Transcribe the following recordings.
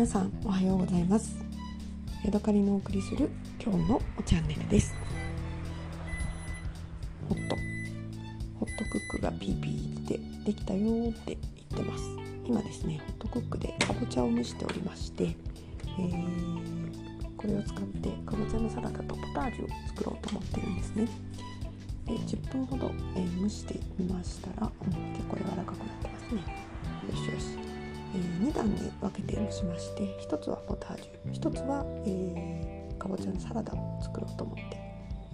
皆さんおはようございます。ヤドカリのお送りする今日のチャンネルです。ホット。ホットクックがピーピーってできたよって言ってます。今ですねホットクックでかぼちゃを蒸しておりまして、えー、これを使ってかぼちゃのサラダとポタージュを作ろうと思ってるんですね。で10分ほど、えー、蒸してみましたら、うん、結構柔らかくなってますね。よしよし、え、2段に分けて蒸しまして1つはポタージュ1つは、えー、かぼちゃのサラダを作ろうと思って、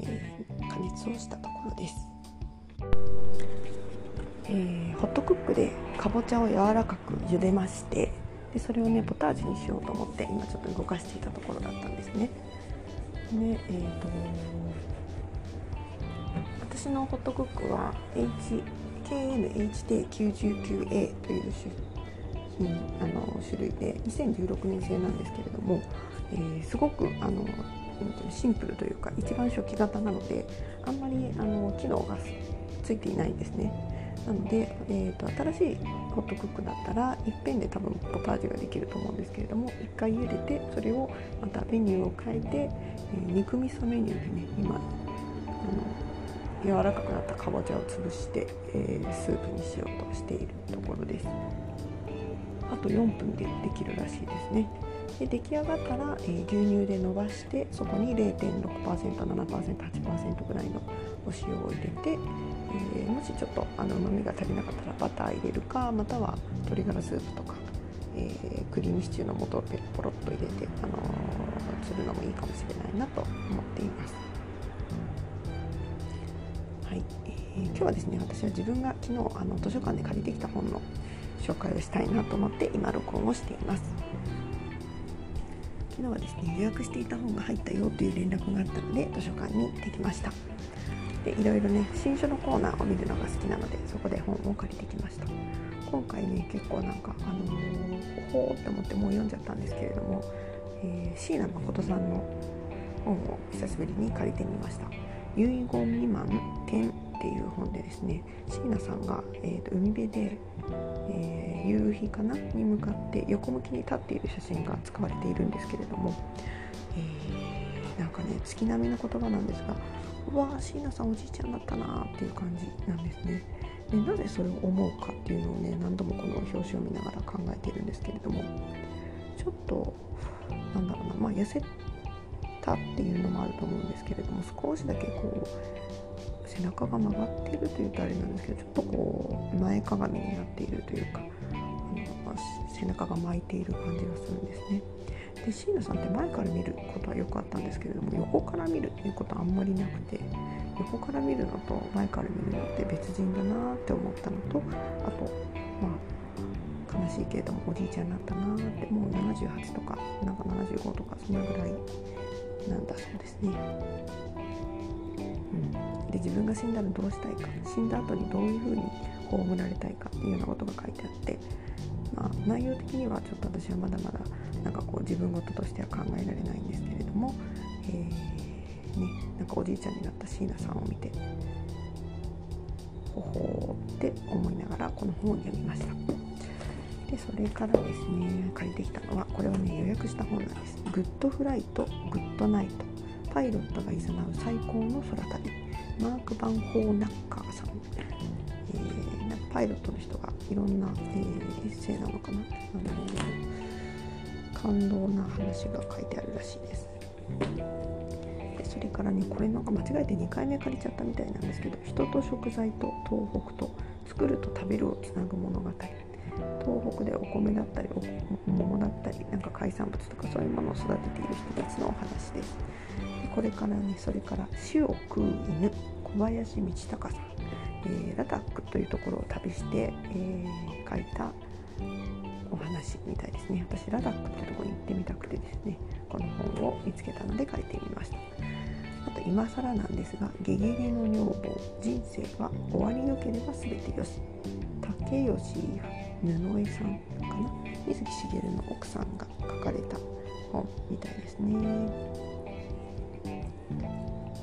えー、加熱をしたところです、えー、ホットクックでかぼちゃを柔らかく茹でましてでそれをねポタージュにしようと思って今ちょっと動かしていたところだったんですね。でえ、ー、と私のホットクックは HKNHT99A という種,、あの種類で2016年製なんですけれども、えー、すごくあのシンプルというか一番初期型なのであんまりあの機能がついていないんですね。なので、えーと、新しいホットクックだったらいっぺんで多分ポタージュができると思うんですけれども1回茹でてそれをまたメニューを変えて、えー、肉味噌メニューでね今あの柔らかくなったかぼちゃを潰して、えー、スープにしようとしているあと4分でできるらしいですねで出来上がったら、えー、牛乳で伸ばしてそこに 0.6%7%8% ぐらいのお塩を入れて、えー、もしちょっとあの旨味が足りなかったらバター入れるかまたは鶏ガラスープとか、えー、クリームシチューの素をポロッと入れて、あのー、するのもいいかもしれないなと思っています。はいえー、今日はですね私は自分が昨日あの図書館で借りてきた本の紹介をしたいなと思って今録音をしています。昨日はですね予約していた本が入ったよという連絡があったので図書館に行ってきました。でいろいろね新書のコーナーを見るのが好きなのでそこで本を借りてきました。今回ね結構なんかあのー、ほほーって思ってもう読んじゃったんですけれども、えー、椎名誠さんの本を久しぶりに借りてみました。遺言未満点っていう本でですね椎名さんが、えーと、海辺で、えー、夕日かなに向かって横向きに立っている写真が使われているんですけれども、えー、なんかね月並みの言葉なんですがうわー椎名さんおじいちゃんだったなっていう感じなんですね。でなぜそれを思うかっていうのをね何度もこの表紙を見ながら考えているんですけれどもちょっとなんだろうなまあ痩せたっていうのもあると思うんですけれども少しだけこう背中が曲がっているというとあれなんですけどちょっとこう前かがみになっているというかあの、ま、背中が巻いている感じがするんですね。で椎名さんって前から見ることはよくあったんですけれども横から見るっていうことはあんまりなくて横から見るのと前から見るのって別人だなって思ったのとあとまあ悲しいけれどもおじいちゃんになったなってもう78とかなんか75とかそのぐらいなんだそうですね。で自分が死んだらどうしたいか死んだ後にどういうふうに葬られたいかっていうようなことが書いてあって、まあ、内容的にはちょっと私はまだまだなんかこう自分事としては考えられないんですけれども、えー、ね、なんかおじいちゃんになった椎名さんを見てほほーって思いながらこの本を読みました。でそれからですね借りてきたのはこれはね予約した本なんですグッドフライトグッドナイトパイロットが誘う最高の空旅マーク・バンホーナッカーさん、えー、パイロットの人がいろんな、えー、エッセイなのかなあの感動な話が書いてあるらしいです。でそれからねこれなんか間違えて2回目借りちゃったみたいなんですけど人と食材と東北と作ると食べるをつなぐ物語。東北でお米だったり桃だったりなんか海産物とかそういうものを育てている人たちのお話ですでこれからねそれから「死を食う犬」小林道隆さん、えー、ラタックというところを旅して、えー、書いたお話みたいですね私ラダックってとこに行ってみたくてですねこの本を見つけたので書いてみました。あと今更なんですが「ゲゲゲの女房人生は終わりよければ全てよし」竹吉布江さんかな？水木しげるの奥さんが書かれた本みたいですね。な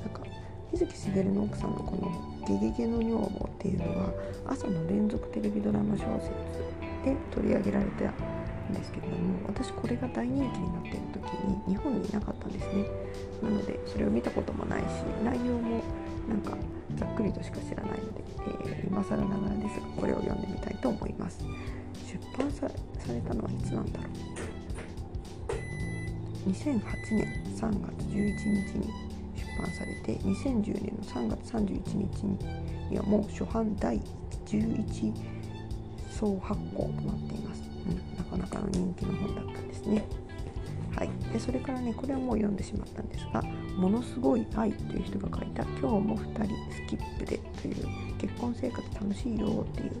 んか水木しげるの奥さんのこの「ゲゲゲの女房」っていうのは朝の連続テレビドラマ小説で取り上げられたんですけれども私これが大人気になってる時に日本にいなかったんですね。なのでそれを見たこともないし内容もなんかざっくりとしか知らないので、えー、今更ながらですがこれを読んでみたいと思います。出版されたのはいつなんだろう？2008年3月11日に出版されて2010年の3月31日にはもう初版第11総発行となっています、うん、なかなかの人気の本だったんですね。はい、でそれからねこれはもう読んでしまったんですが「ものすごい愛」という人が書いた「今日も2人スキップで」という結婚生活楽しいよっていう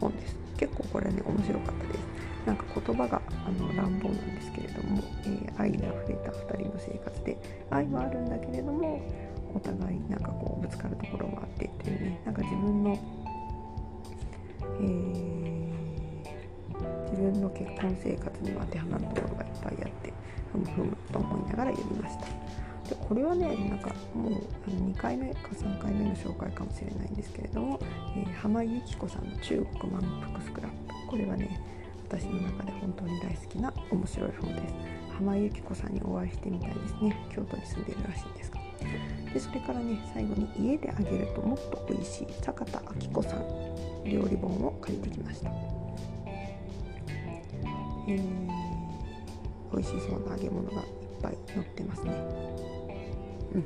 本です。結構これね面白かったです。なんか言葉があの乱暴なんですけれども、えー、愛にあふれた2人の生活で愛はあるんだけれどもお互いなんかこうぶつかるところもあってというねなんか自分の、えー自分の結婚生活にも当てはまるところがいっぱいあってふむふむと思いながら読みました。でこれはねなんかもう2回目か3回目の紹介かもしれないんですけれども、えー、浜由紀子さんの中国満腹スクラップ。これはね私の中で本当に大好きな面白い本です。浜由紀子さんにお会いしてみたいですね。京都に住んでいるらしいんですが。でそれからね最後に家であげるともっと美味しい坂田明子さん料理本を借りてきました。えー、美味しそうな揚げ物がいっぱい載ってますね。うん、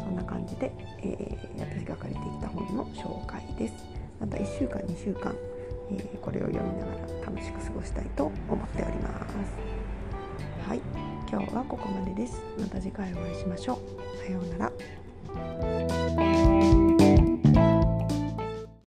そんな感じで、えー、私が借りてきた本の紹介です。また1週間2週間、えー、これを読みながら楽しく過ごしたいと思っております。はい、今日はここまでです。また次回お会いしましょう。さようなら。